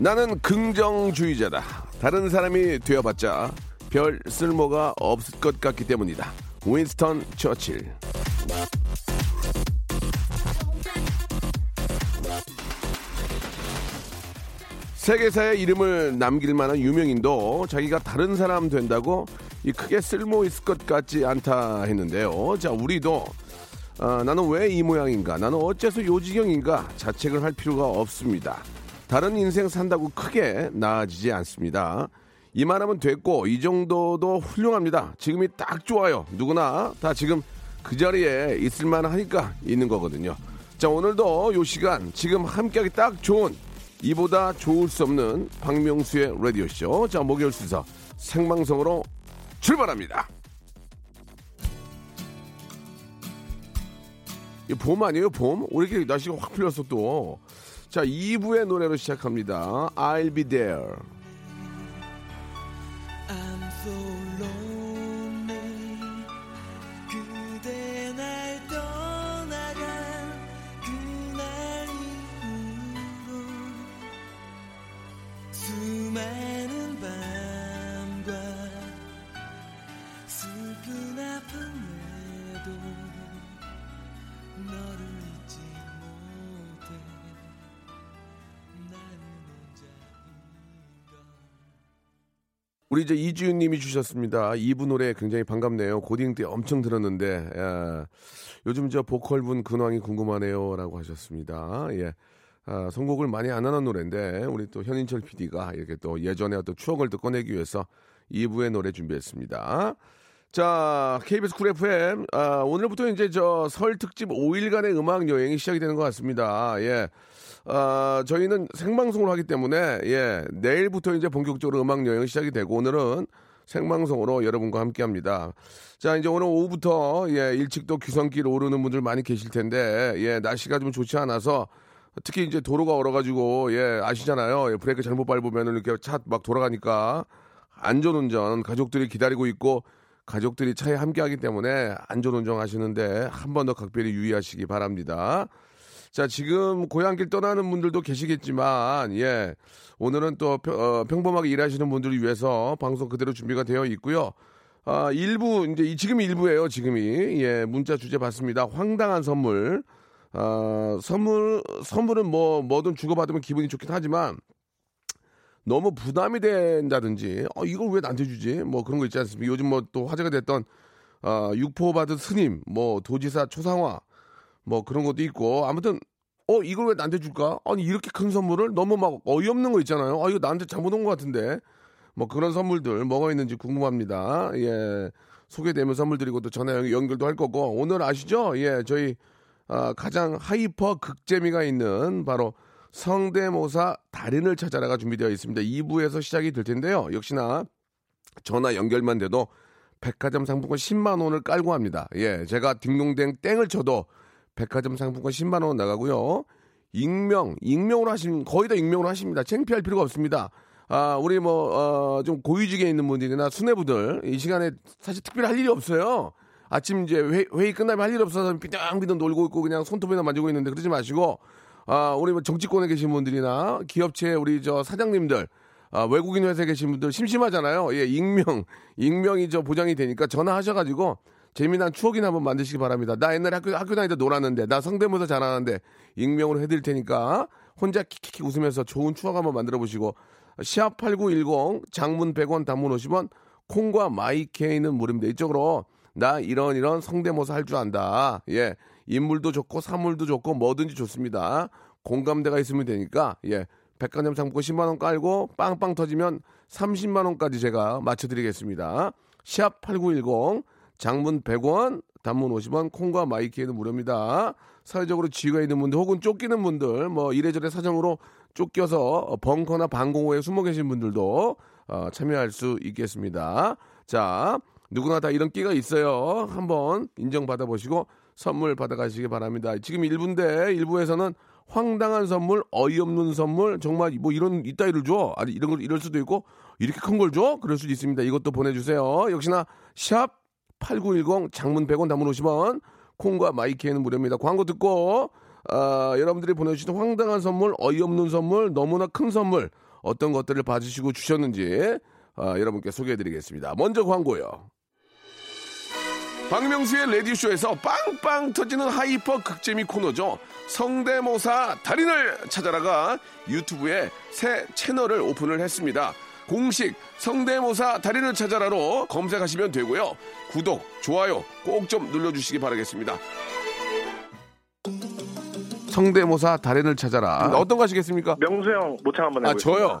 나는 긍정주의자다 다른 사람이 되어봤자 별 쓸모가 없을 것 같기 때문이다 윈스턴 처칠 세계사의 이름을 남길 만한 유명인도 자기가 다른 사람 된다고 이 크게 쓸모 있을 것 같지 않다 했는데요. 자, 우리도 아, 나는 왜 이 모양인가? 나는 어째서 요 지경인가? 자책을 할 필요가 없습니다. 다른 인생 산다고 크게 나아지지 않습니다. 이만하면 됐고 이 정도도 훌륭합니다. 지금이 딱 좋아요. 누구나 다 지금 그 자리에 있을 만 하니까 있는 거거든요. 자 오늘도 요 시간 지금 함께하기 딱 좋은 이보다 좋을 수 없는 박명수의 라디오 쇼. 자, 목요일 순서 생방송으로 출발합니다. 이봄 아니에요, 봄? 왜 이렇게 날씨가 확 풀렸어, 또. 자, 2부의 노래로 시작합니다. I'll be there. 우리 이제 이주윤 님이 주셨습니다. 이분 노래 굉장히 반갑네요. 고딩 때 엄청 들었는데, 야, 요즘 저 보컬분 근황이 궁금하네요. 라고 하셨습니다. 예. 아, 선곡을 많이 안 하는 노래인데, 우리 또 현인철 PD가 이렇게 또 예전에 어떤 추억을 또 꺼내기 위해서 2부의 노래 준비했습니다. 자, KBS 쿨 FM, 아, 오늘부터 이제 저 설 특집 5일간의 음악 여행이 시작이 되는 것 같습니다. 예. 아, 저희는 생방송을 하기 때문에, 예, 내일부터 이제 본격적으로 음악 여행이 시작이 되고, 오늘은 생방송으로 여러분과 함께 합니다. 자, 이제 오늘 오후부터, 예, 일찍 또 귀성길 오르는 분들 많이 계실 텐데, 예, 날씨가 좀 좋지 않아서, 특히 이제 도로가 얼어가지고, 예, 아시잖아요. 예, 브레이크 잘못 밟으면 이렇게 차 막 돌아가니까, 안전운전, 가족들이 기다리고 있고, 가족들이 차에 함께 하기 때문에 안전운전 하시는데, 한 번 더 각별히 유의하시기 바랍니다. 자, 지금 고향길 떠나는 분들도 계시겠지만, 예. 오늘은 또 평- 어, 평범하게 일하시는 분들을 위해서 방송 그대로 준비가 되어 있고요. 아, 일부, 이제 이- 지금이 일부예요, 지금이. 예, 문자 주제 받습니다. 황당한 선물. 아, 선물, 선물은 뭐, 뭐든 주고받으면 기분이 좋긴 하지만, 너무 부담이 된다든지, 어, 이걸 왜 나한테 주지? 뭐 그런 거 있지 않습니까? 요즘 뭐 또 화제가 됐던, 아, 육포 받은 스님, 뭐 도지사 초상화, 뭐 그런 것도 있고 아무튼 어 이걸 왜 나한테 줄까? 아니 이렇게 큰 선물을 너무 막 어이없는 거 있잖아요. 아 이거 나한테 잘못 온 것 같은데 뭐 그런 선물들 뭐가 있는지 궁금합니다. 예 소개되면 선물 드리고 또 전화 연- 연결도 할 거고 오늘 아시죠? 예 저희 아, 가장 hyper 극재미가 있는 바로 성대모사 달인을 찾아라가 준비되어 있습니다. 2부에서 시작이 될 텐데요. 역시나 전화 연결만 돼도 백화점 상품권 10만 원을 깔고 합니다. 예, 제가 딩동댕 땡을 쳐도 백화점 상품권 10만 원 나가고요. 익명, 익명으로 하시면 거의 다 익명으로 하십니다. 창피할 필요가 없습니다. 아, 우리 뭐, 어, 좀 고위직에 있는 분들이나 수뇌부들 이 시간에 사실 특별히 할 일이 없어요. 아침 이제 회, 회의 끝나면 할 일 없어서 비등비등 놀고 있고 그냥 손톱이나 만지고 있는데 그러지 마시고 아, 우리 뭐 정치권에 계신 분들이나 기업체 우리 저 사장님들 아, 외국인 회사에 계신 분들 심심하잖아요. 예, 익명, 익명이 저 보장이 되니까 전화하셔가지고 재미난 추억이나 한번 만드시기 바랍니다. 나 옛날에 학교, 학교 다닐 때 놀았는데, 나 성대모사 잘하는데, 익명으로 해드릴 테니까, 혼자 킥킥킥 웃으면서 좋은 추억 한번 만들어 보시고, 샵8910, 장문 100원, 단문 50원, 콩과 마이케이는 무료입니다. 이쪽으로, 나 이런 이런 성대모사 할 줄 안다. 예. 인물도 좋고, 사물도 좋고, 뭐든지 좋습니다. 공감대가 있으면 되니까, 예. 백화점 상품권 10만원 깔고, 빵빵 터지면 30만원까지 제가 맞춰드리겠습니다. 샵8910, 장문 100원, 단문 50원, 콩과 마이키에는 무료입니다. 사회적으로 지위가 있는 분들 혹은 쫓기는 분들, 뭐 이래저래 사정으로 쫓겨서 벙커나 방공호에 숨어 계신 분들도 어, 참여할 수 있겠습니다. 자, 누구나 다 이런 끼가 있어요. 한번 인정받아 보시고 선물 받아가시기 바랍니다. 지금 1부인데 1부에서는 황당한 선물, 어이없는 선물, 정말 뭐 이런 이따위를 줘. 아니 이런 걸 이럴 수도 있고 이렇게 큰 걸 줘? 그럴 수도 있습니다. 이것도 보내 주세요. 역시나 샵 8910 장문 100원 단문 50원 콩과 마이케이는 무료입니다. 광고 듣고 아, 여러분들이 보내주신 황당한 선물, 어이없는 선물, 너무나 큰 선물 어떤 것들을 봐주시고 주셨는지 아, 여러분께 소개해드리겠습니다. 먼저 광고요. 박명수의 라디오쇼에서 빵빵 터지는 hyper 극재미 코너죠. 성대모사 달인을 찾아라가 유튜브에 새 채널을 오픈을 했습니다. 공식 성대모사 달인을 찾아라로 검색하시면 되고요. 구독, 좋아요 꼭 좀 눌러주시기 바라겠습니다. 성대모사 달인을 찾아라. 어떤 거 하시겠습니까? 명수 형 모창 한번 아, 해보겠습니다. 저요.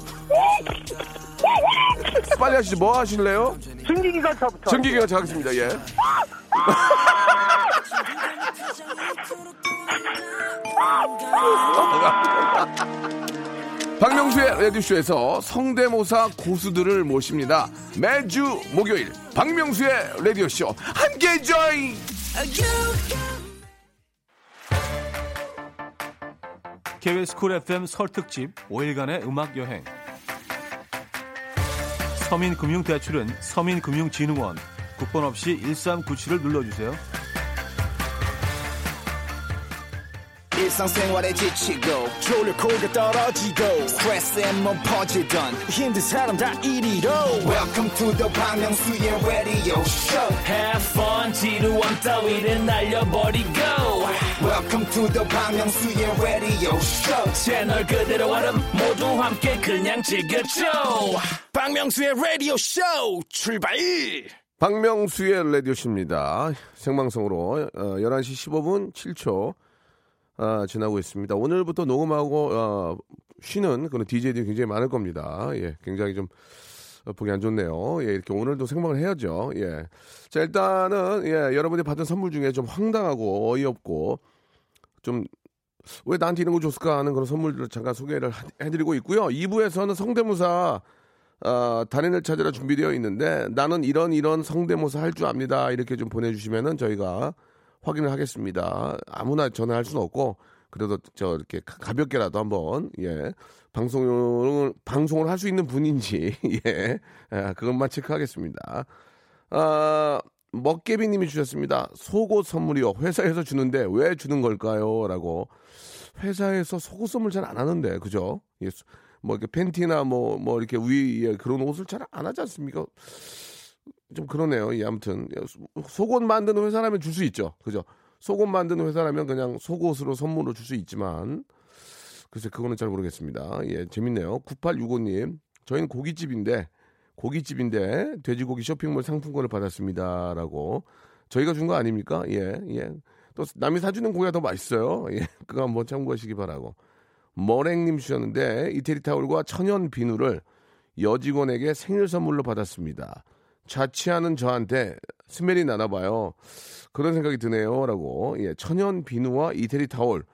빨리 하시죠. 뭐 하실래요? 증기기관차부터. 전기기가 하겠습니다. 예. 박명수의 라디오쇼에서 성대모사 고수들을 모십니다. 매주 목요일 박명수의 라디오쇼 함께 join! KBS 쿨 FM 설 특집 5일간의 음악 여행. 서민금융대출은 서민금융진흥원 국번 없이 1397을 눌러주세요. 일상생활에 지치고, 졸려 코가 떨어지고, 스트레스에 몸 퍼지던, 힘든 사람 다 이리로. welcome to the Bang Myung-soo's radio show Have fun 지루함 따위를 날려버리고 welcome to the Myung-soo's radio show 채널 그대로 얼음 모두 함께 그냥 즐겨줘 박명수의 라디오 쇼 출발 박명수의 라디오쇼입니다. 생방송으로 어, 11시 15분 7초 아, 지나고 있습니다. 오늘부터 녹음하고 어, 쉬는 그런 DJ들이 굉장히 많을 겁니다. 예, 굉장히 좀 어, 보기 안 좋네요. 예, 이렇게 오늘도 생방을 해야죠. 예. 자, 일단은 예, 여러분이 받은 선물 중에 좀 황당하고 어이없고 좀 왜 나한테 이런 거 줬을까 하는 그런 선물들을 잠깐 소개를 하- 해드리고 있고요. 2부에서는 성대모사 아, 단인을 찾으라 준비되어 있는데 나는 이런 이런 성대모사 할 줄 압니다. 이렇게 좀 보내주시면은 저희가 확인을 하겠습니다. 아무나 전화할 수는 없고 그래도 저 이렇게 가- 가볍게라도 한번 예 방송을 방송을 할 수 있는 분인지 예 아, 그것만 체크하겠습니다. 아 먹개비님이 주셨습니다. 속옷 선물이요. 회사에서 주는데 왜 주는 걸까요?라고 회사에서 속옷 선물 잘 안 하는데 그죠? 예, 수- 뭐 이렇게 팬티나 뭐 뭐 이렇게 위에 그런 옷을 잘 안 하지 않습니까? 좀 그러네요. 예, 아무튼 속옷 만드는 회사라면 줄 수 있죠. 그죠? 속옷 만드는 회사라면 그냥 속옷으로 선물로 줄 수 있지만 글쎄 그거는 잘 모르겠습니다. 예, 재밌네요. 9865님. 저희는 고깃집인데 고깃집인데 돼지고기 쇼핑몰 상품권을 받았습니다라고 저희가 준 거 아닙니까? 예, 예. 또 남이 사주는 고기가 더 맛있어요. 예, 그거 한번 참고하시기 바라고. 머랭님 주셨는데 이태리 타올과 천연 비누를 여직원에게 생일 선물로 받았습니다. 자취하는 저한테 스멜이 나나 봐요. 그런 생각이 드네요라고. 예, 천연 비누와 이태리 타올.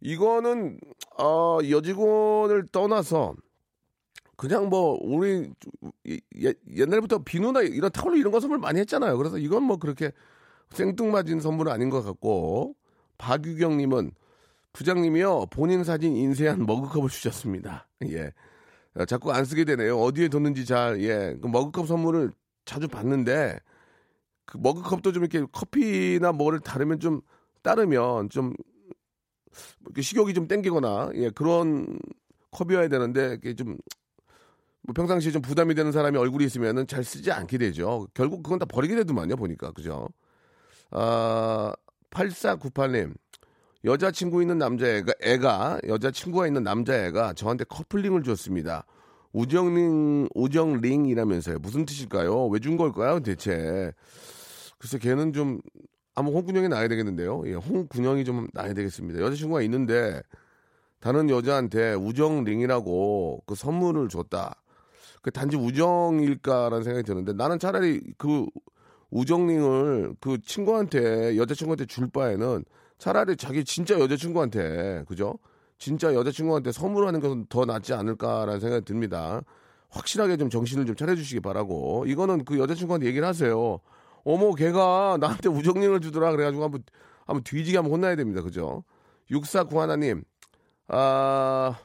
이거는 어, 여직원을 떠나서 그냥 뭐 우리 이- 예- 옛날부터 비누나 이런 타올 이런 거 선물 많이 했잖아요. 그래서 이건 뭐 그렇게 생뚱맞은 선물은 아닌 것 같고 박유경님은 부장님이요 본인 사진 인쇄한 머그컵을 주셨습니다. 예, 어, 자꾸 안 쓰게 되네요. 어디에 뒀는지 잘 예, 그 머그컵 선물을 자주 받는데 그 머그컵도 좀 이렇게 커피나 뭐를 다르면 좀 따르면 좀 식욕이 좀 땡기거나 예 그런 컵이어야 되는데 이게 좀 뭐 평상시에 좀 부담이 되는 사람이 얼굴이 있으면은 잘 쓰지 않게 되죠. 결국 그건 다 버리게 되더만요, 보니까. 그죠? 아, 8498님. 여자친구 있는 남자애가, 애가, 여자친구가 있는 남자애가 저한테 커플링을 줬습니다. 우정링, 우정링이라면서요. 무슨 뜻일까요? 왜 준 걸까요, 대체? 글쎄, 걔는 좀, 아마 홍군형이 나야 되겠는데요. 예, 홍군형이 좀 나야 되겠습니다. 여자친구가 있는데, 다른 여자한테 우정링이라고 그 선물을 줬다. 그 단지 우정일까라는 생각이 드는데, 나는 차라리 그 우정링을 그 친구한테, 여자친구한테 줄 바에는 차라리 자기 진짜 여자친구한테, 그죠? 진짜 여자친구한테 선물하는 것은 더 낫지 않을까라는 생각이 듭니다. 확실하게 좀 정신을 좀 차려주시기 바라고. 이거는 그 여자친구한테 얘기를 하세요. 어머, 걔가 나한테 우정링을 주더라. 그래가지고 한번, 한번 뒤지게 한번 혼나야 됩니다. 그죠? 6491님, 아,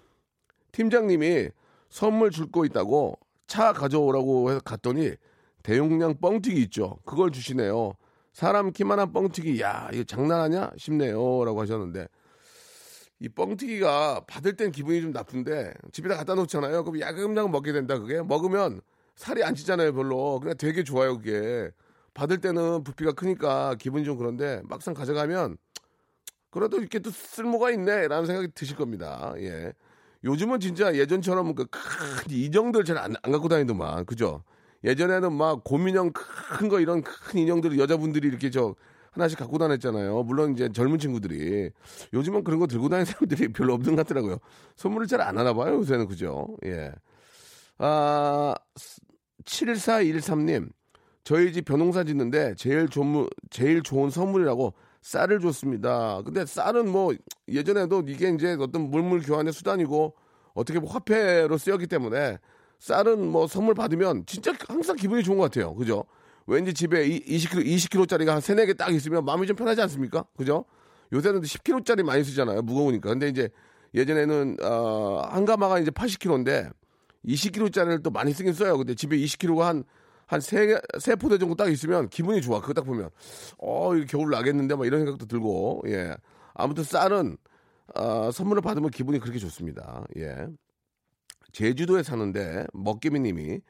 팀장님이 선물 줄 거 있다고 차 가져오라고 해서 갔더니 대용량 뻥튀기 있죠. 그걸 주시네요. 사람 키만한 뻥튀기, 야, 이거 장난하냐? 싶네요. 라고 하셨는데, 이 뻥튀기가 받을 땐 기분이 좀 나쁜데, 집에다 갖다 놓잖아요. 그럼 야금야금 먹게 된다, 그게. 먹으면 살이 안 찌잖아요, 별로. 그냥 되게 좋아요, 그게. 받을 때는 부피가 크니까 기분이 좀 그런데, 막상 가져가면, 그래도 이렇게 또 쓸모가 있네, 라는 생각이 드실 겁니다. 예. 요즘은 진짜 예전처럼 그 큰 인형들 잘안 갖고 다니더만, 그죠? 예전에는 막 고민형 큰 거 이런 큰 인형들을 여자분들이 이렇게 저 하나씩 갖고 다녔잖아요. 물론 이제 젊은 친구들이 요즘은 그런 거 들고 다니는 사람들이 별로 없는 것 같더라고요. 선물을 잘 안 하나 봐요, 요새는 그죠? 예. 아, 7413님. 저희 집 벼농사 짓는데 제일 좋은 제일 좋은 선물이라고 쌀을 줬습니다. 근데 쌀은 뭐 예전에도 이게 이제 어떤 물물 교환의 수단이고 어떻게 뭐 화폐로 쓰였기 때문에 쌀은 뭐 선물 받으면 진짜 항상 기분이 좋은 것 같아요. 그죠? 왠지 집에 20kg, 20kg짜리가 한 3, 4개 딱 있으면 마음이 좀 편하지 않습니까? 그죠? 요새는 10kg짜리 많이 쓰잖아요. 무거우니까. 근데 이제 예전에는, 어, 한 가마가 이제 80kg인데 20kg짜리를 또 많이 쓰긴 써요. 근데 집에 20kg가 한, 한 세, 세 포대 정도 딱 있으면 기분이 좋아. 그거 딱 보면. 어, 겨울 나겠는데 막 이런 생각도 들고, 예. 아무튼 쌀은, 어, 선물을 받으면 기분이 그렇게 좋습니다. 예. 제주도에 사는데 먹개미님이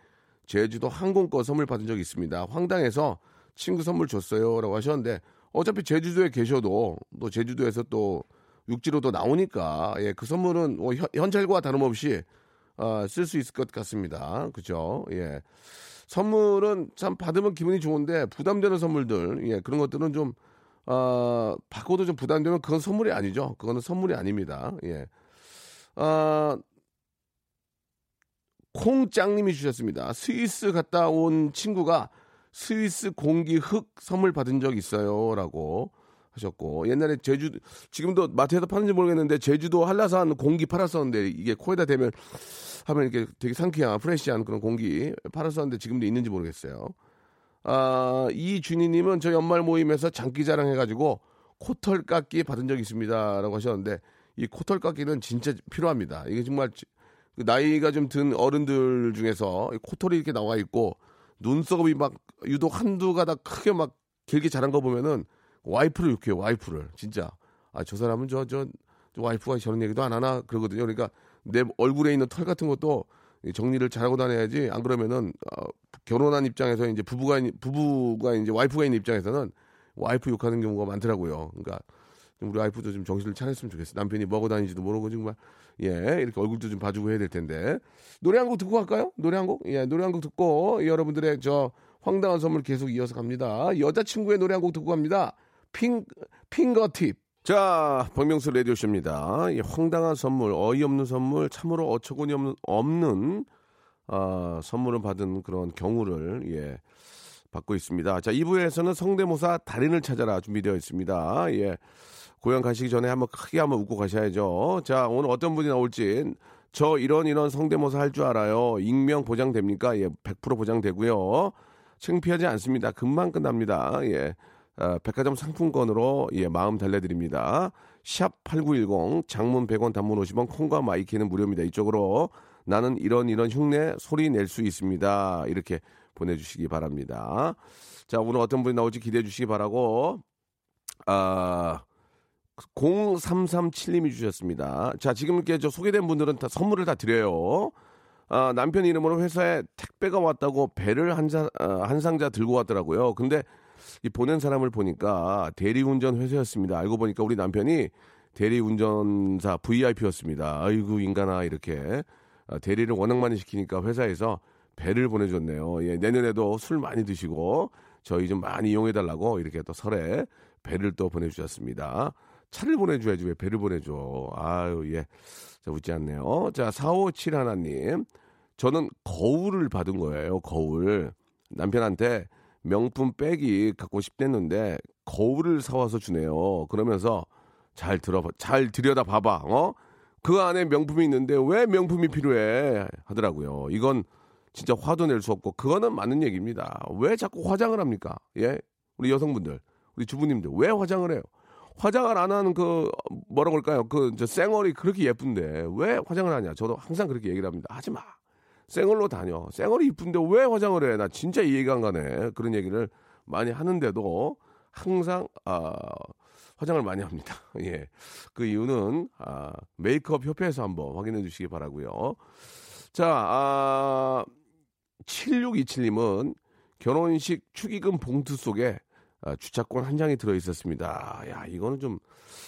제주도 항공권 선물 받은 적이 있습니다. 황당해서 친구 선물 줬어요 라고 하셨는데 어차피 제주도에 계셔도 또 제주도에서 또 육지로도 나오니까 예, 그 선물은 뭐 현, 현찰과 다름없이 어, 쓸 수 있을 것 같습니다. 그죠? 예. 선물은 참 받으면 기분이 좋은데 부담되는 선물들 예, 그런 것들은 좀 어, 받고도 좀 부담되면 그건 선물이 아니죠. 그거는 선물이 아닙니다. 예. 어, 콩짱님이 주셨습니다. 스위스 갔다 온 친구가 스위스 공기 흙 선물 받은 적 있어요 라고 하셨고 옛날에 제주 지금도 마트에서 파는지 모르겠는데 제주도 한라산 공기 팔았었는데 이게 코에다 대면 하면 이렇게 되게 상쾌한 프레시한 그런 공기 팔았었는데 지금도 있는지 모르겠어요. 아, 이준희님은 저 연말 모임에서 장기자랑 해가지고 코털 깎기 받은 적 있습니다라고 하셨는데 이 코털 깎기는 진짜 필요합니다. 이게 정말 그 나이가 좀 든 어른들 중에서 코털이 이렇게 나와 있고 눈썹이 막 유독 한두 가닥 크게 막 길게 자란 거 보면은 와이프를 욕해요 와이프를 진짜 아 저 사람은 저저 와이프가 저런 얘기도 안 하나 그러거든요 그러니까 내 얼굴에 있는 털 같은 것도 정리를 잘하고 다녀야지 안 그러면은 어, 결혼한 입장에서 이제 부부가 있- 부부가 이제 와이프가 있는 입장에서는 와이프 욕하는 경우가 많더라고요 그러니까 좀 우리 와이프도 좀 정신을 차렸으면 좋겠어. 남편이 뭐하고 다니지도 모르고 정말 예 이렇게 얼굴도 좀 봐주고 해야 될 텐데 노래 한 곡 듣고 갈까요? 노래 한 곡? 예 노래 한 곡 듣고 여러분들의 저 황당한 선물 계속 이어서 갑니다. 여자친구의 노래 한 곡 듣고 갑니다. 핑 핑거팁. 자, 박명수 라디오쇼입니다. 이 황당한 선물, 어이없는 선물, 참으로 어처구니 없는, 없는 아, 선물을 받은 그런 경우를 예, 받고 있습니다. 자, 2부에서는 성대모사 달인을 찾아라 준비되어 있습니다. 예. 고향 가시기 전에 한번 크게 한번 웃고 가셔야죠. 자, 오늘 어떤 분이 나올지 저 이런 이런 성대모사 할 줄 알아요. 익명 보장됩니까? 예, 100% 보장되고요. 창피하지 않습니다. 금방 끝납니다. 예. 아, 백화점 상품권으로 예, 마음 달래드립니다. 샵 8910 장문 100원 단문 50원 콩과 마이케이는 무료입니다. 이쪽으로 나는 이런 이런 흉내 소리 낼 수 있습니다. 이렇게 보내주시기 바랍니다. 자 오늘 어떤 분이 나올지 기대해 주시기 바라고 아 0337님이 주셨습니다. 자 지금 이렇게 저 소개된 분들은 다 선물을 다 드려요. 아, 남편 이름으로 회사에 택배가 왔다고 배를 한, 사, 아, 한 상자 들고 왔더라고요. 근데 이 보낸 사람을 보니까 대리운전 회사였습니다. 알고 보니까 우리 남편이 대리 운전사 VIP였습니다. 아이고 인간아 이렇게 아, 대리를 워낙 많이 시키니까 회사에서 배를 보내줬네요. 예, 내년에도 술 많이 드시고 저희 좀 많이 이용해달라고 이렇게 또 설에 배를 또 보내주셨습니다. 차를 보내줘야지 왜 배를 보내줘. 아유 예. 자 웃지 않네요. 자 457 하나님. 저는 거울을 받은 거예요. 거울. 남편한테 명품 백이 갖고 싶댔는데 거울을 사와서 주네요. 그러면서 잘 들어 잘 들여다 봐봐. 어? 그 안에 명품이 있는데 왜 명품이 필요해? 하더라고요. 이건 진짜 화도 낼 수 없고 그거는 맞는 얘기입니다. 왜 자꾸 화장을 합니까? 예? 우리 여성분들, 우리 주부님들 왜 화장을 해요? 화장을 안 하는 그 뭐라고 할까요? 그 저 쌩얼이 그렇게 예쁜데 왜 화장을 하냐? 저도 항상 그렇게 얘기를 합니다. 하지 마. 쌩얼로 다녀. 쌩얼이 이쁜데 왜 화장을 해? 나 진짜 이해가 안 가네. 그런 얘기를 많이 하는데도 항상 아 화장을 많이 합니다. 예. 그 이유는 아 메이크업 협회에서 한번 확인해 주시기 바라고요. 자, 아 7627님은 결혼식 축의금 봉투 속에 아, 주차권 한 장이 들어 있었습니다. 야, 이거는 좀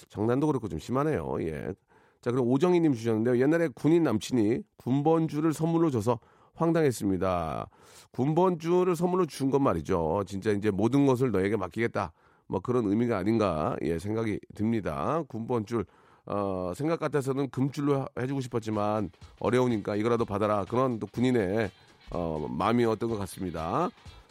장난도 그렇고 좀 심하네요. 예. 자, 그럼 오정희님 주셨는데요. 옛날에 군인 남친이 군번주를 선물로 줘서 황당했습니다. 군번주를 선물로 준 건 말이죠. 진짜 이제 모든 것을 너에게 맡기겠다. 뭐 그런 의미가 아닌가 예 생각이 듭니다. 군번줄 어, 생각 같아서는 금줄로 하- 해주고 싶었지만 어려우니까 이거라도 받아라 그런 또 군인의 어, 마음이었던 것 같습니다.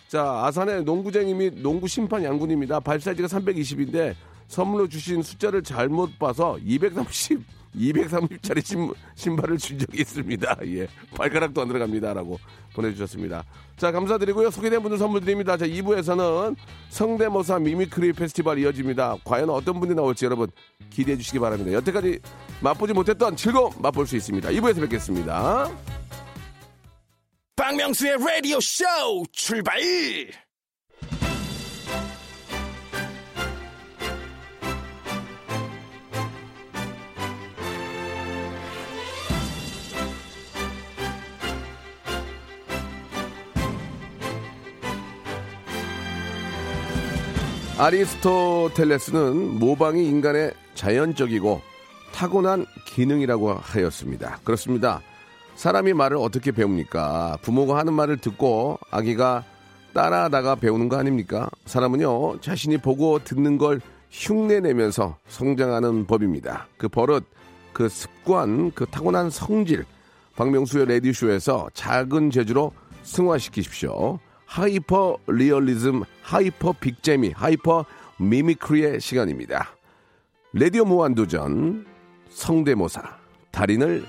자 아산의 농구쟁이 및 농구 심판 양군입니다. 발 사이즈가 320인데 선물로 주신 숫자를 잘못 봐서 230 230짜리 신, 신발을 준 적이 있습니다. 예. 발가락도 안 들어갑니다라고 보내주셨습니다. 자, 감사드리고요. 소개된 분들 선물 드립니다. 자, 2부에서는 성대모사 mimicry 페스티벌 이어집니다. 과연 어떤 분이 나올지 여러분 기대해 주시기 바랍니다. 여태까지 맛보지 못했던 즐거움 맛볼 수 있습니다. 2부에서 뵙겠습니다. 박명수의 라디오 쇼 출발! 아리스토텔레스는 모방이 인간의 자연적이고 타고난 기능이라고 하였습니다. 그렇습니다. 사람이 말을 어떻게 배웁니까? 부모가 하는 말을 듣고 아기가 따라하다가 배우는 거 아닙니까? 사람은요, 자신이 보고 듣는 걸 흉내내면서 성장하는 법입니다. 그 버릇, 그 습관, 그 타고난 성질, 박명수의 레디쇼에서 작은 재주로 승화시키십시오. 하이퍼 리얼리즘, hyper big재미, hyper mimicry의 시간입니다. 레디오 무한도전, 성대모사, 달인을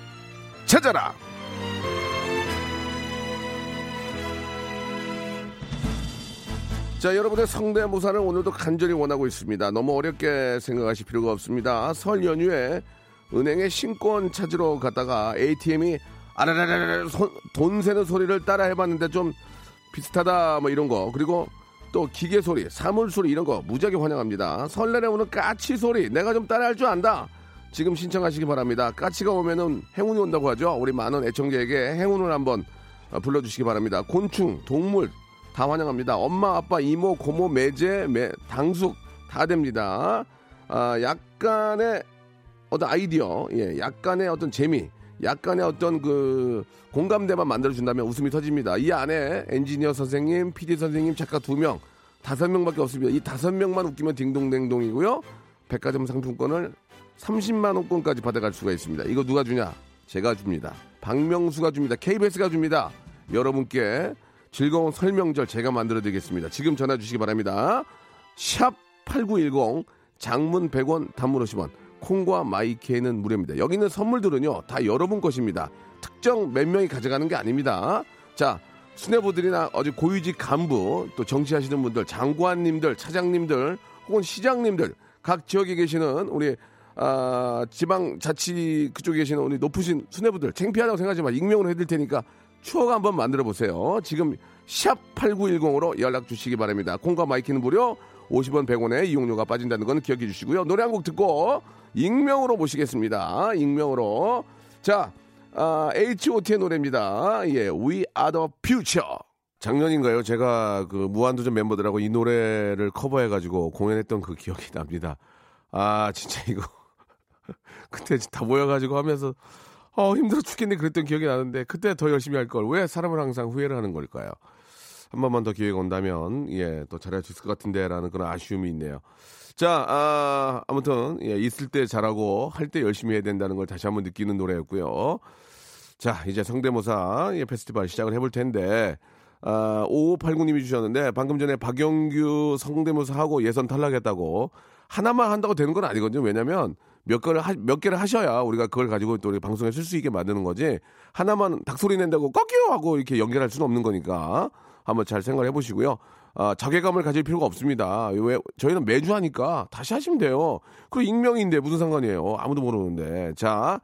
찾아라! 자, 여러분의 성대모사를 오늘도 간절히 원하고 있습니다. 너무 어렵게 생각하실 필요가 없습니다. 설 연휴에 은행에 신권 찾으러 갔다가 ATM이 아라라라라 손- 돈 세는 소리를 따라 해봤는데 좀 비슷하다 뭐 이런 거 그리고 또 기계 소리, 사물 소리 이런 거 무지하게 환영합니다. 설날에 오는 까치 소리 내가 좀 따라할 줄 안다. 지금 신청하시기 바랍니다. 까치가 오면은 행운이 온다고 하죠. 우리 많은 애청자에게 행운을 한번 어, 불러주시기 바랍니다. 곤충, 동물 다 환영합니다. 엄마, 아빠, 이모, 고모, 매제, 매, 당숙 다 됩니다. 아, 약간의 어떤 아이디어, 예, 약간의 어떤 재미, 약간의 어떤 그 공감대만 만들어준다면 웃음이 터집니다. 이 안에 엔지니어 선생님, PD 선생님, 작가 두 명, 다섯 명밖에 없습니다. 이 다섯 명만 웃기면 딩동댕동이고요. 백화점 상품권을 30만 원권까지 받아갈 수가 있습니다. 이거 누가 주냐? 제가 줍니다. 박명수가 줍니다. KBS가 줍니다. 여러분께 즐거운 설명절 제가 만들어 드리겠습니다. 지금 전화 주시기 바랍니다. 샵 8910 장문 100원 단문 50원 콩과 마이케이는 무료입니다. 여기 있는 선물들은요 다 여러분 것입니다. 특정 몇 명이 가져가는 게 아닙니다. 자 수뇌부들이나 어디 고위직 간부 또 정치하시는 분들 장관님들 차장님들 혹은 시장님들 각 지역에 계시는 우리 아, 지방 자치 그쪽에 계시는 우리 높으신 수뇌부들 창피하다고 생각하지 마 익명으로 해드릴 테니까 추억 한번 만들어 보세요. 지금 샵 8910으로 연락 주시기 바랍니다. 콩과 my K는 무료 50원 100원에 이용료가 빠진다는 건 기억해 주시고요. 노래 한 곡 듣고 익명으로 모시겠습니다. 익명으로. 자, 아, H.O.T의 노래입니다. 예, We Are the Future. 작년인가요? 제가 그 무한도전 멤버들하고 이 노래를 커버해가지고 공연했던 그 기억이 납니다. 아, 진짜 이거. 그때 다 모여가지고 하면서 어 힘들어 죽겠네 그랬던 기억이 나는데 그때 더 열심히 할 걸 왜 사람을 항상 후회를 하는 걸까요? 한 번만 더 기회가 온다면 예 또 잘할 수 있을 것 같은데라는 그런 아쉬움이 있네요. 자 아, 아무튼 예, 있을 때 잘하고 할 때 열심히 해야 된다는 걸 다시 한번 느끼는 노래였고요. 자 이제 성대모사 예, 페스티벌 시작을 해볼 텐데 아, 5589님이 주셨는데 방금 전에 박영규 성대모사 하고 예선 탈락했다고 하나만 한다고 되는 건 아니거든요. 왜냐면 몇 개를 하, 몇 개를 하셔야 우리가 그걸 가지고 또 우리 방송에 쓸 수 있게 만드는 거지 하나만 닭소리 낸다고 꺾여 하고 이렇게 연결할 수는 없는 거니까 한번 잘 생각을 해보시고요. 아, 자괴감을 가질 필요가 없습니다. 왜 저희는 매주 하니까 다시 하시면 돼요. 그리고 익명인데 무슨 상관이에요. 아무도 모르는데 자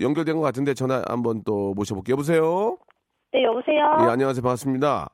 연결된 것 같은데 전화 한번 또 모셔볼게요. 여보세요. 네, 여보세요? 예, 안녕하세요. 반갑습니다.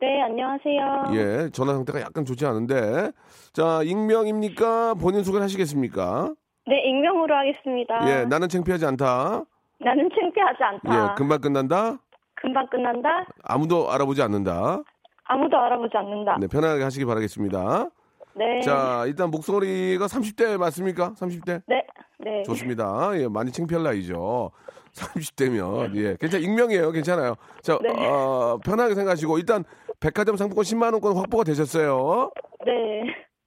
네, 안녕하세요. 예, 전화 상태가 약간 좋지 않은데. 자, 익명입니까? 본인 소개를 하시겠습니까? 네, 익명으로 하겠습니다. 예, 나는 창피하지 않다. 나는 창피하지 않다. 예, 금방 끝난다? 금방 끝난다? 아무도 알아보지 않는다. 아무도 알아보지 않는다. 네, 편하게 하시기 바라겠습니다. 네. 자, 일단 목소리가 30대 맞습니까? 30대? 네, 네. 좋습니다. 예, 많이 창피할 나이죠. 30대면. 예, 괜찮, 익명이에요. 괜찮아요. 자, 네. 어, 편하게 생각하시고, 일단 백화점 상품권 10만 원권 확보가 되셨어요. 네.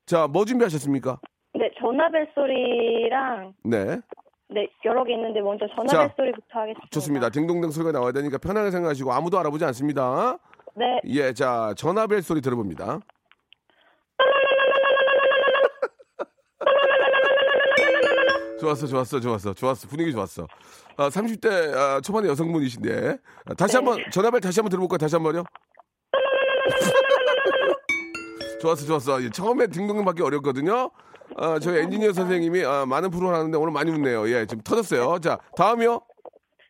자, 뭐 준비하셨습니까? 네, 전화벨 소리랑, 네. 네, 여러 개 있는데 먼저 전화벨 자, 소리부터 하겠습니다. 좋습니다. 딩동댕 소리가 나와야 되니까 편하게 생각하시고 아무도 알아보지 않습니다. 네. 예, 자, 전화벨 소리 들어봅니다. 좋았어, 좋았어, 좋았어, 좋았어. 분위기 좋았어. 아, 30대 아, 초반의 여성분이신데. 아, 다시 한 번, 전화벨 다시 한번 들어볼까요? 다시 한 번요? 좋았어, 좋았어. 예, 처음에 딩동댕 받기 어렵거든요. 아, 저희 엔지니어 선생님이 아, 많은 프로를 하는데 오늘 많이 웃네요. 예, 지금 터졌어요. 자, 다음이요.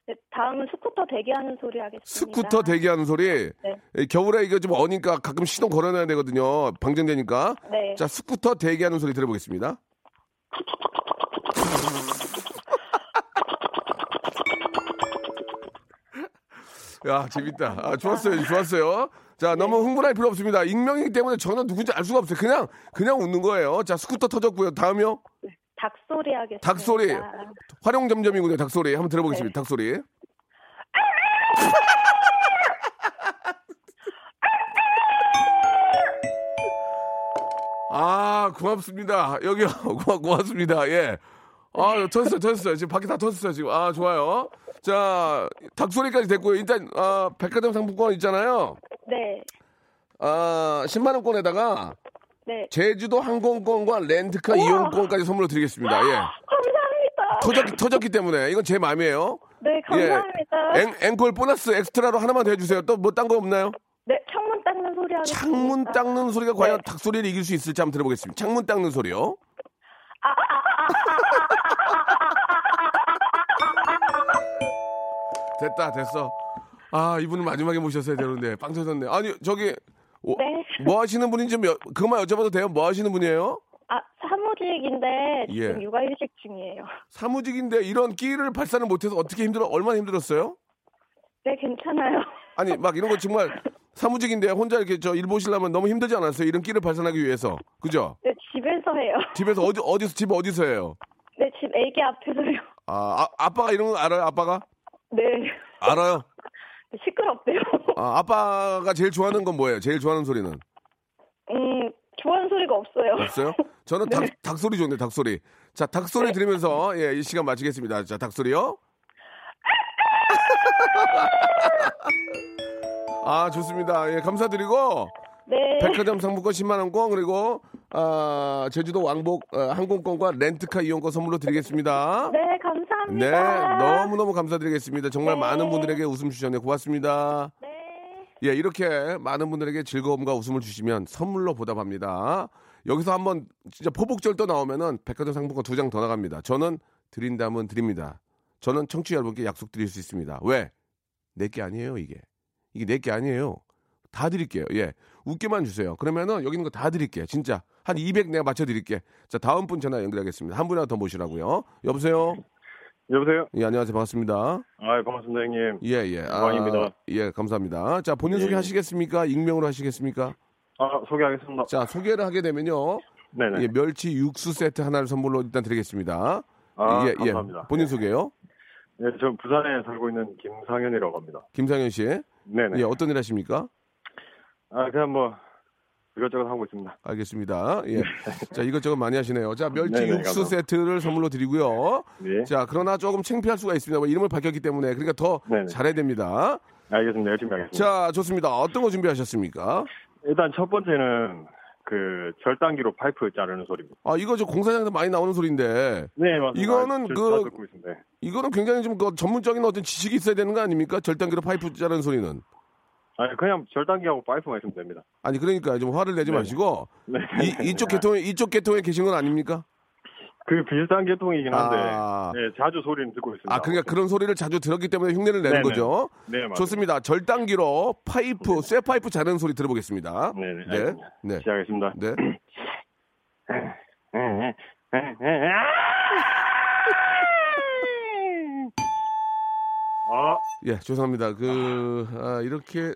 네, 다음은 스쿠터 대기하는 소리 하겠습니다. 스쿠터 대기하는 소리. 네. 예, 겨울에 이거 좀 어니까 가끔 시동 걸어놔야 되거든요. 방전되니까. 네. 자, 스쿠터 대기하는 소리 들어보겠습니다. 야, 재밌다. 아, 좋았어요. 좋았어요. 자, 너무 흥분할 필요 없습니다. 익명이기 때문에 저는 누군지 알 수가 없어요. 그냥, 그냥 웃는 거예요. 자, 스쿠터 터졌고요. 다음이요. 닭소리 하겠습니다. 닭소리. 활용점점이군요. 닭소리. 한번 들어보겠습니다. 닭소리. 아, 고맙습니다. 여기요. 고마, 고맙습니다. 예. 아, 터졌어요, 터졌어요. 지금 밖에 다 터졌어요, 지금. 아, 좋아요. 자, 닭소리까지 됐고요. 일단, 아, 백화점 상품권 있잖아요. 네. 아, 10만원권에다가 네. 제주도 항공권과 렌트카 이용권까지 선물로 드리겠습니다. 예. 감사합니다. 터졌기, 터졌기 때문에. 이건 제 마음이에요. 네, 감사합니다. 예. 앵, 앵콜 보너스 엑스트라로 하나만 더 해주세요. 또 뭐 딴 거 없나요? 네, 창문 닦는 소리 하겠습니다. 창문 닦는 소리가 과연 네. 닭소리를 이길 수 있을지 한번 들어보겠습니다. 창문 닦는 소리요. 됐다, 됐어. 아, 이분을 마지막에 모셨어야 되는데, 빵 터졌네. 아니, 저기, 어, 네. 뭐 하시는 분인지 좀 여- 그것만 여쭤봐도 돼요? 뭐 하시는 분이에요? 아, 사무직인데 지금 예. 육아휴직 중이에요. 사무직인데 이런 끼를 발산을 못해서 어떻게 힘들어, 얼마나 힘들었어요? 네, 괜찮아요. 아니, 막 이런 거 정말 사무직인데 혼자 이렇게 저 일 보시려면 너무 힘들지 않았어요? 이런 끼를 발산하기 위해서. 그죠? 네, 집에서 해요. 집에서 어디, 어디서, 집 어디서 해요? 네, 집 애기 앞에서요. 아, 아, 아빠가 이런 거 알아요? 아빠가? 네. 알아요? 시끄럽대요. 아, 아빠가 제일 좋아하는 건 뭐예요? 제일 좋아하는 소리는? 음, 좋아하는 소리가 없어요. 없어요? 저는 닭, 닭소리 좋은데, 닭소리. 자, 닭소리 들으면서, 예, 이 시간 마치겠습니다. 자, 닭소리요. 아, 좋습니다. 예, 감사드리고, 네. 백화점 상품권 10만원권, 그리고, 아, 제주도 왕복 어, 항공권과 렌트카 이용권 선물로 드리겠습니다. 네, 네, 감사합니다. 너무너무 감사드리겠습니다. 정말 네. 많은 분들에게 웃음 주셨네요. 고맙습니다. 네. 예, 이렇게 많은 분들에게 즐거움과 웃음을 주시면 선물로 보답합니다. 여기서 한번 진짜 포복절도 나오면은 백화점 상품권 두 장 더 나갑니다. 저는 드린다면 드립니다. 저는 청취자 여러분께 약속드릴 수 있습니다. 왜? 내게 아니에요, 이게. 이게 내게 아니에요. 다 드릴게요. 예. 웃게만 주세요. 그러면은 여기 있는 거 다 드릴게요. 진짜. 한 200 내가 맞춰 드릴게. 자, 다음 분 전화 연결하겠습니다. 한 분이나 더 모시라고요. 여보세요? 여보세요? 예, 안녕하세요. 반갑습니다. 아, 반갑습니다, 형님. 예, 예. 아, 영광입니다. 예, 감사합니다. 자, 본인 예. 소개 하시겠습니까? 익명으로 하시겠습니까? 아, 소개하겠습니다. 자, 소개를 하게 되면요. 네네. 예, 멸치 육수 세트 하나를 선물로 일단 드리겠습니다. 아, 예, 감사합니다. 예. 본인 소개요. 예, 저 부산에 살고 있는 김상현이라고 합니다. 김상현 씨. 네네. 예, 어떤 일 하십니까? 아, 그냥 뭐, 이것저것 하고 있습니다. 알겠습니다. 예. 자, 이것저것 많이 하시네요. 자, 멸치 네네, 육수 감사합니다. 세트를 선물로 드리고요. 네. 자, 그러나 조금 창피할 수가 있습니다. 뭐 이름을 밝혔기 때문에. 그러니까 더 네네. 잘해야 됩니다. 알겠습니다. 열심히 하겠습니다. 자, 좋습니다. 어떤 거 준비하셨습니까? 일단 첫 번째는 그 절단기로 파이프 자르는 소리입니다. 아, 이거 저 공사장에서 많이 나오는 소리인데. 네, 맞습니다. 이거는 저- 그-. 이거는 굉장히 좀 그 전문적인 어떤 지식이 있어야 되는 거 아닙니까? 절단기로 파이프 자르는 소리는. 아니, 그냥 절단기하고 파이프만 있으면 됩니다. 아니, 그러니까 좀 화를 내지 네. 마시고. 네. 이, 이쪽 계통에, 이쪽 계통에 계신 건 아닙니까? 그 비슷한 계통이긴 한데, 아. 네, 자주 소리는 듣고 있습니다. 아, 그러니까 그런 소리를 자주 들었기 때문에 흉내를 내는 네네. 거죠. 네, 맞습니다. 좋습니다. 절단기로 파이프, 쇠 파이프 자르는 소리 들어보겠습니다. 네네. 네. 알겠습니다. 네. 시작하겠습니다. 네. 아, 예, 죄송합니다. 그, 아, 이렇게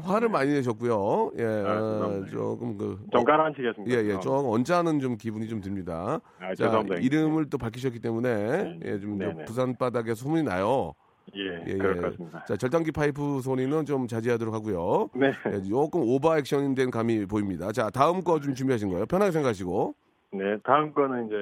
화를 많이 내셨고요. 예, 아, 죄송합니다. 조금 그. 좀 어, 가라앉히겠습니다. 예, 예, 좀 언짢은 좀 기분이 좀 듭니다. 아, 자, 죄송합니다. 이름을 또 밝히셨기 때문에, 예, 좀 네네. 부산 바닥에 소문이 나요. 예, 예, 예. 것 같습니다. 자, 절단기 파이프 소리는 좀 자제하도록 하고요. 네. 예, 조금 오버 액션 된 감이 보입니다. 자, 다음 거 좀 준비하신 거예요. 편하게 생각하시고. 네, 다음 거는 이제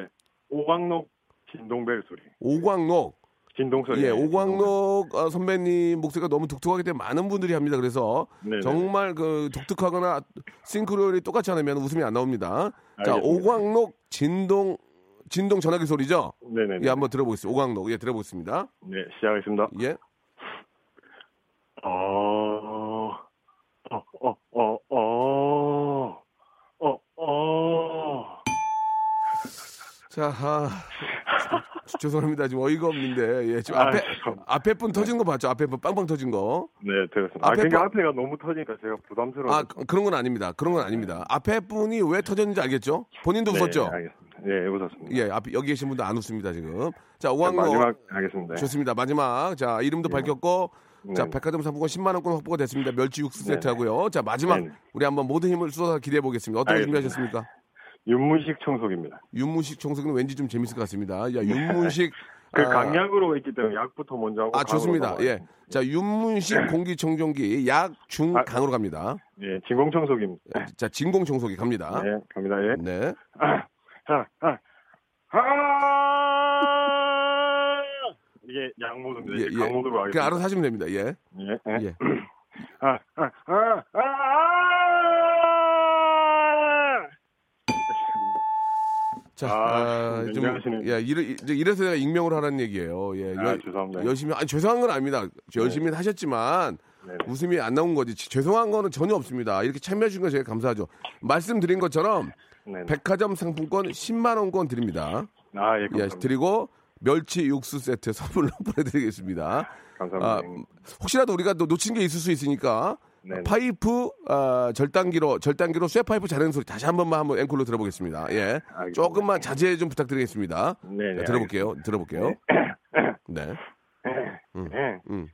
오광록 진동벨 소리. 오광록. 진동 소리. 예, 오광록 어, 선배님 목소리가 너무 독특하기 때문에 많은 분들이 합니다. 그래서 네네. 정말 그 독특하거나 싱크로율이 똑같지 않으면 웃음이 안 나옵니다. 자, 알겠습니다. 오광록 진동 진동 전화기 소리죠? 네네. 예, 한번 들어보겠습니다. 오광록. 예, 들어보겠습니다. 네, 시작하겠습니다. 예. 어, 어, 어, 어, 어, 어, 어. 자, 아, 지- 죄송합니다. 지금 어이가 없는데. 예, 지금 아, 앞에 죄송합니다. 앞에 분 터진 거 봤죠? 앞에 분 빵빵 터진 거. 네, 들었습니다. 아, 앞에 그러니까 거- 앞에가 너무 터지니까 제가 부담스러워. 아, 그- 그런 건 아닙니다. 그런 건 아닙니다. 앞에 분이 왜 터졌는지 알겠죠? 본인도 웃었죠? 네, 알겠습니다. 예, 웃었습니다. 예, 앞에 여기 계신 분도 안 웃습니다, 지금. 자, 자, 오광록. 마지막 하겠습니다. 좋습니다. 마지막. 자, 이름도 밝혔고 자, 네. 백화점 상품권 10만 원권 확보가 됐습니다. 멸치 육수 세트 하고요. 자, 마지막 네네. 우리 한번 모든 힘을 쏟아서 기대해 보겠습니다. 어떤 거 알겠습니다. 준비하셨습니까? 윤문식 청소기입니다. 윤문식 청소기는 왠지 좀 재밌을 것 같습니다. 야, 윤문식 그 아, 강약으로 있기 때문에 약부터 먼저 하고 아, 좋습니다. 예. 자, 윤문식 공기청정기 약, 중, 아, 강으로 갑니다. 예, 진공 청소기입니다. 자, 진공 청소기 갑니다. 네, 갑니다. 예. 네. 아, 아, 아, 아! 이게 양모드입니다. 예, 예. 강모드로 그 하겠습니다. 알아서 하시면 됩니다. 예. 예, 예. 예. 아, 아, 아, 아, 아! 자, 아, 아, 좀. 예, 이래, 이제 이래서 내가 익명을 하라는 얘기예요. 예, 아, 죄송합니다. 열심히, 아니, 죄송한 건 아닙니다. 열심히 하셨지만, 네네. 웃음이 안 나온 거지. 죄송한 거는 전혀 없습니다. 이렇게 참여해 주신 거 제가 감사하죠. 말씀드린 것처럼, 네네. 백화점 상품권 10만원권 드립니다. 아, 예, 예, 감사합니다. 드리고, 멸치 육수 세트 선물로 보내드리겠습니다. 감사합니다. 아. 혹시라도 우리가 또 놓친 게 있을 수 있으니까, 네네. 파이프, 아, 절단기로, 절단기로 쇠 파이프 자르는 소리 다시 한 번만 한번 앵콜로 들어보겠습니다. 예. 알겠습니다. 조금만 자제 좀 부탁드리겠습니다. 네네, 자, 들어볼게요. 들어볼게요. 네. 음, 예. 음.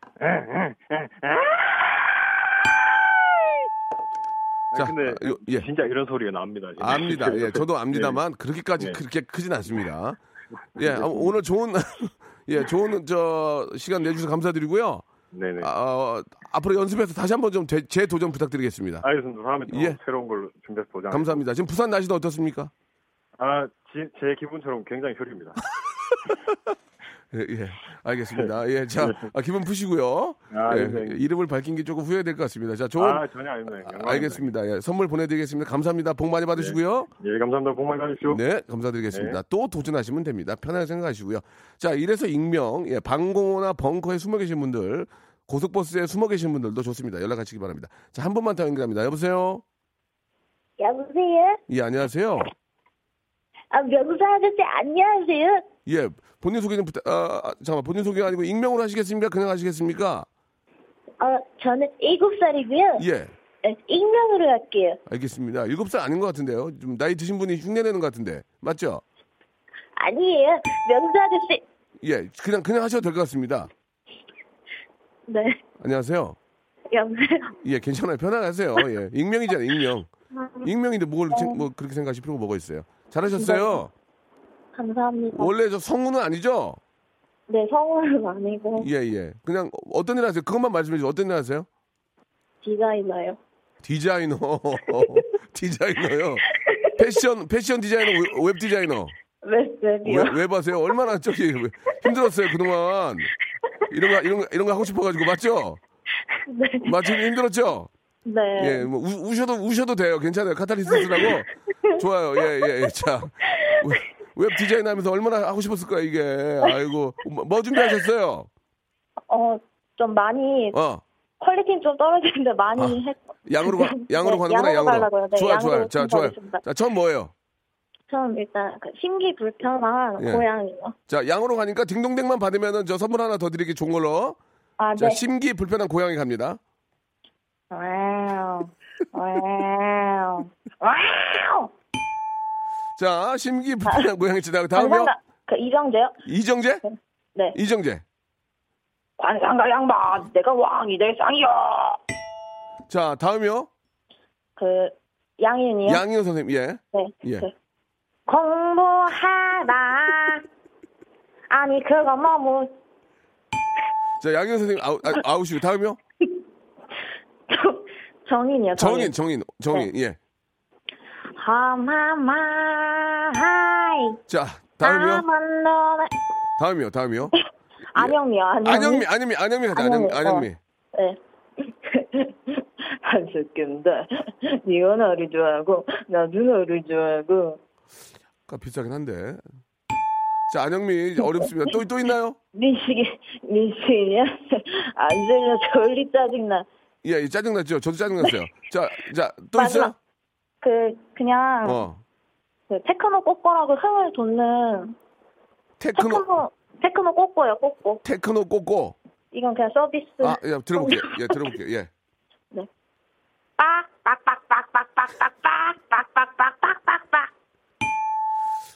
아, 자, 근데 아, 요- 예. 진짜 이런 소리가 납니다. 진짜. 압니다. 예, 저도 압니다만 그렇게까지 네. 그렇게 크진 않습니다. 예, 아, 오늘 좋은 예, 좋은 저 시간 내주셔서 감사드리고요. 네네. 아, 어, 앞으로 연습해서 다시 한번 좀제 도전 부탁드리겠습니다. 알겠습니다. 다음에 또 예. 새로운 걸로 준비해서 도전. 감사합니다. 지금 부산 날씨도 어떻습니까? 아, 지, 제 기분처럼 굉장히 흐립니다. 예, 예, 알겠습니다. 예, 자, 아, 기분 푸시고요. 아, 예, 네. 이름을 밝힌 게 조금 후회될 것 같습니다. 자, 좋은 아, 전혀 아닙니다. 영광입니다. 알겠습니다. 예, 선물 보내드리겠습니다. 감사합니다. 복 많이 받으시고요. 예, 감사합니다. 복 많이 받으십시오. 네, 감사드리겠습니다. 네. 또 도전하시면 됩니다. 편하게 생각하시고요. 자, 이래서 익명, 예, 방공호나 벙커에 숨어 계신 분들, 고속버스에 숨어 계신 분들도 좋습니다. 연락하시기 바랍니다. 자, 한 번만 더 연결합니다. 여보세요? 여보세요? 예, 안녕하세요. 아, 명사 아저씨 안녕하세요. 예, 본인 소개 좀 부탁, 아, 아, 잠깐만, 본인 소개가 아니고 익명으로 하시겠습니까? 그냥 하시겠습니까? 어, 저는 일곱 살이고요. 예, 네, 익명으로 할게요. 알겠습니다. 일곱 살 아닌 것 같은데요. 좀 나이 드신 분이 흉내내는 것 같은데. 맞죠? 아니에요. 명사 아저씨. 예, 그냥, 그냥 하셔도 될 것 같습니다. 네. 안녕하세요. 여보세요? 예, 괜찮아요. 편하게 하세요. 예, 익명이잖아요, 익명. 익명인데 뭘, 지- 뭐, 그렇게 생각하실 필요가 뭐가 있어요. 잘하셨어요. 감사합니다. 원래 저 성우는 아니죠? 네, 성우는 아니고 예, 예. 그냥 어떤 일 하세요? 그것만 말씀해 주세요. 어떤 일 하세요? 디자이너요. 디자이너. 디자이너요. 패션, 패션 디자이너, 웹- 웹 디자이너. 웹, 웹이요. 왜, 왜 우세요? 얼마나 저기 힘들었어요, 그동안. 이런 거, 이런 거, 이런 거 하고 싶어가지고, 맞죠? 네. 맞지? 힘들었죠? 네. 예, 뭐, 우, 우셔도, 우셔도 돼요. 괜찮아요. 카타르시스라고. 좋아요. 예, 예, 예. 자. 웹- 웹 디자인 하면서 얼마나 하고 싶었을까, 이게. 아이고. 뭐, 뭐 준비하셨어요? 어, 좀 많이 어. quality는 좀 떨어지는데 많이 아, 했. 양으로 가, 양으로 네, 가는구나, 양으로 양으로. 가려고요. 네, 좋아요, 양으로 좋아요. 자, 좋아요. 준비하겠습니다. 자, 처음 뭐예요? 처음 일단 그 심기 불편한 예. 고양이요. 자, 양으로 가니까 딩동댕만 받으면은 저 선물 하나 더 드리기 좋은 걸로. 아, 자, 네. 심기 불편한 고양이 갑니다. 와우. 와우. 와우. 자, 심기 불편한 고양이 지나고 다음이요. 관상가 그 이정재요? 이정재? 네. 이정재. 관상가 양반, 내가 왕이 될 상이요. 자, 다음이요. 그 양인이요? 양희은 선생님, 예. 네. 예. 그 공부하다. 아니 그거 너무 자, 양희은 선생님 아웃, 아, 아웃이고, 다음이요. 정인이요. 정인, 정인, 정인, 네. 예. 하마마 하이. 자, 다음이요. 다음이요, 다음이요. 안영미요. 안영미. 안영미, 안영미, 안영미 안영, 안영미, 어. 안영미. 네. 한 새끼인데 네가 나를 좋아하고 나도 너를 좋아하고 가 비싸긴 한데. 자, 안영미 어렵습니다. 또, 또 있나요? 민식이 민식이야 안 들려 졸리 짜증나 예, 예, 짜증났죠? 저도 짜증났어요. 자, 자, 또 있어요? 그 그냥 어. 그 테크노 꼬꼬라고 흥을 돋는 테크노, 테크노 테크노 꼬꼬요 꼬꼬 테크노 꼬꼬. 이건 그냥 서비스 아, 예, 들어볼게요. 예, 들어볼게요. 예. 빡빡빡 빡 빡 빡 빡 빡 빡 빡 빡 빡 빡 빡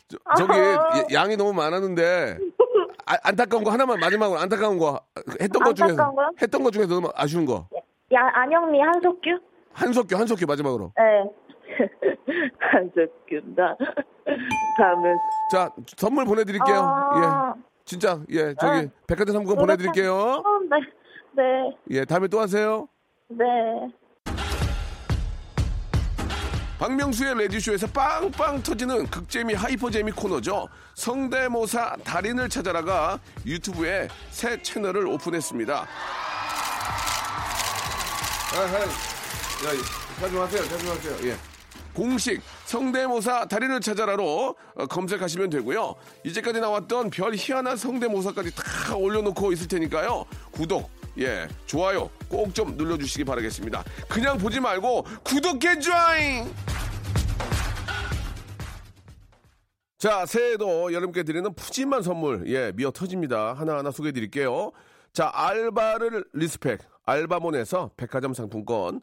저, 저기 예, 양이 너무 많았는데 아, 안타까운 거 하나만 마지막으로 안타까운 거 했던 것 중에서? 했던 것 중에서 너무 아쉬운 거 야 안영미 한석규 한석규 한석규 마지막으로 네 한석규다 다음은 자 선물 보내드릴게요 아. 예 진짜 예 저기 네. 백화점 상품권 보내드릴게요 어, 네, 네, 예 다음에 또 하세요 네. 박명수의 레디쇼에서 빵빵 터지는 극재미 하이퍼재미 코너죠 성대모사 달인을 찾아라가 유튜브에 새 채널을 오픈했습니다 아하, 야, 자주 하세요, 자주 하세요. 예. 공식 성대모사 달인을 찾아라로 어, 검색하시면 되고요. 이제까지 나왔던 별 희한한 성대모사까지 다 올려놓고 있을 테니까요. 구독, 예, 좋아요 꼭 좀 눌러주시기 바라겠습니다. 그냥 보지 말고 구독해 줘잉! 자, 새해에도 여러분께 드리는 푸짐한 선물, 예, 미어 터집니다. 하나하나 소개해 드릴게요. 자, 알바를 respect, 알바몬에서 백화점 상품권,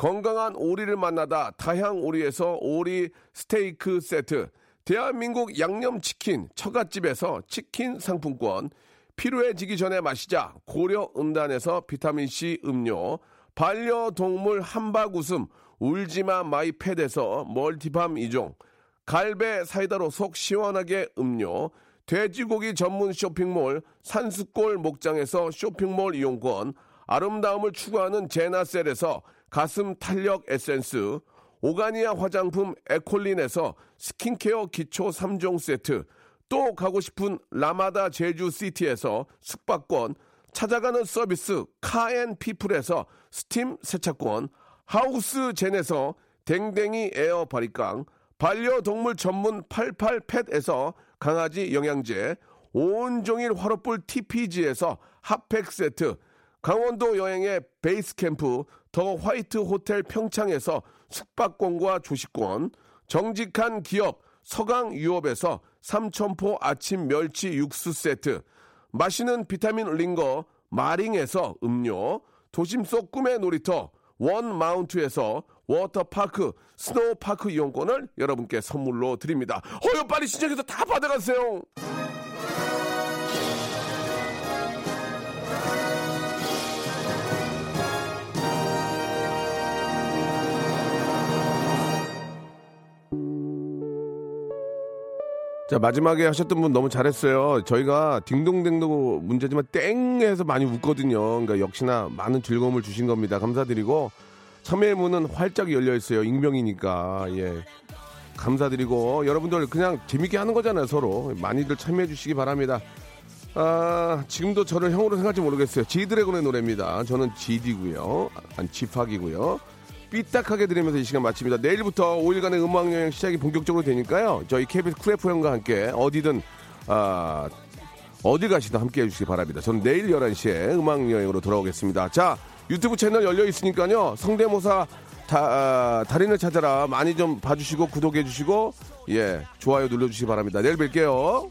건강한 오리를 만나다 다향 오리에서 오리 스테이크 세트, 대한민국 양념치킨 처갓집에서 치킨 상품권, 피로해지기 전에 마시자. 고려 은단에서 비타민C 음료, 반려동물 함박 웃음. 울지마 마이 펫에서 multi balm 이종. 갈배 사이다로 속 시원하게 음료, 돼지고기 전문 쇼핑몰 산수골 목장에서 쇼핑몰 이용권, 아름다움을 추구하는 제나셀에서 가슴 탄력 에센스, 오가니아 화장품 에콜린에서 스킨케어 기초 3종 세트, 또 가고 싶은 라마다 제주시티에서 숙박권, 찾아가는 서비스 카앤피플에서 스팀 세차권, 하우스 젠에서 댕댕이 에어 바리깡, 반려동물 전문 88펫에서 강아지 영양제, 온종일 화로불 TPG에서 핫팩 세트, 강원도 여행의 베이스 캠프 더 화이트 호텔 평창에서 숙박권과 조식권, 정직한 기업 서강 유업에서 삼천포 아침 멸치 육수 세트, 마시는 비타민 링거 마링에서 음료, 도심 속 꿈의 놀이터 원 마운트에서 워터파크 스노우파크 이용권을 여러분께 선물로 드립니다. 어여 빨리 신청해서 다 받아가세요. 자, 마지막에 하셨던 분 너무 잘했어요. 저희가 딩동댕도 문제지만 땡해서 많이 웃거든요. 그러니까 역시나 많은 즐거움을 주신 겁니다. 감사드리고 참여의 문은 활짝 열려 있어요. 익명이니까. 예. 감사드리고 여러분들 그냥 재밌게 하는 거잖아요, 서로. 많이들 참여해 주시기 바랍니다. 아, 지금도 저를 형으로 생각할지 모르겠어요. 지드래곤의 노래입니다. 저는 지디고요. 아니, 지팍이고요. 삐딱하게 들으면서 이 시간 마칩니다. 내일부터 5일간의 음악여행 시작이 본격적으로 되니까요. 저희 KBS 쿨프 형과 함께 어디든 아, 어디 가시든 함께 해주시기 바랍니다. 저는 내일 11시에 음악여행으로 돌아오겠습니다. 자, 유튜브 채널 열려 있으니까요. 성대모사 다, 아, 달인을 찾아라 많이 좀 봐주시고 구독해주시고 예 좋아요 눌러주시기 바랍니다. 내일 뵐게요.